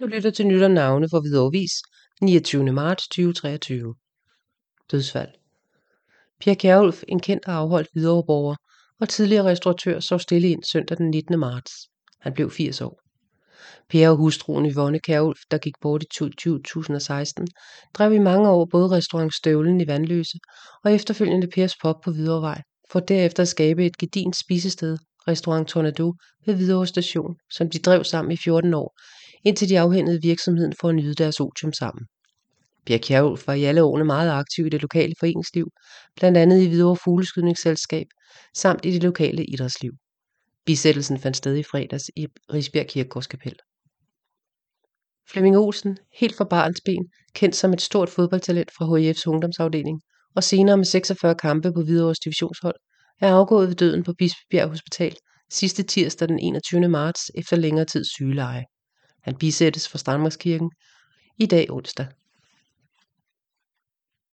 Du lytter til Nyt og navne for Hvidovre Vis, 29. marts 2023. Dødsfald. Pia Kjærulf, en kendt og afholdt Hvidovreborger og tidligere restauratør, så stille ind søndag den 19. marts. Han blev 80 år. Per og hustruen Yvonne Kjærulf, der gik bort i 2016, drev i mange år både restaurant Støvlen i Vandløse og efterfølgende Pers Pop på Hvidovrevej, for derefter at skabe et gedint spisested, restaurant Tornado ved Hvidovre Station, som de drev sammen i 14 år, indtil de afhændede virksomheden for at nyde deres otium sammen. Bjerg Kjærulf var i alle årene meget aktiv i det lokale foreningsliv, blandt andet i Hvidovre Fugleskydningsselskab, samt i det lokale idrætsliv. Bisættelsen fandt sted i fredags i Risbjerg Kirkegårdskapel. Flemming Olsen, helt fra barnsben, kendt som et stort fodboldtalent fra HIF's ungdomsafdeling, og senere med 46 kampe på Hvidovres divisionshold, er afgået ved døden på Bispebjerg Hospital sidste tirsdag den 21. marts efter længere tids sygeleje. Han bisættes fra Strandmarkskirken i dag onsdag.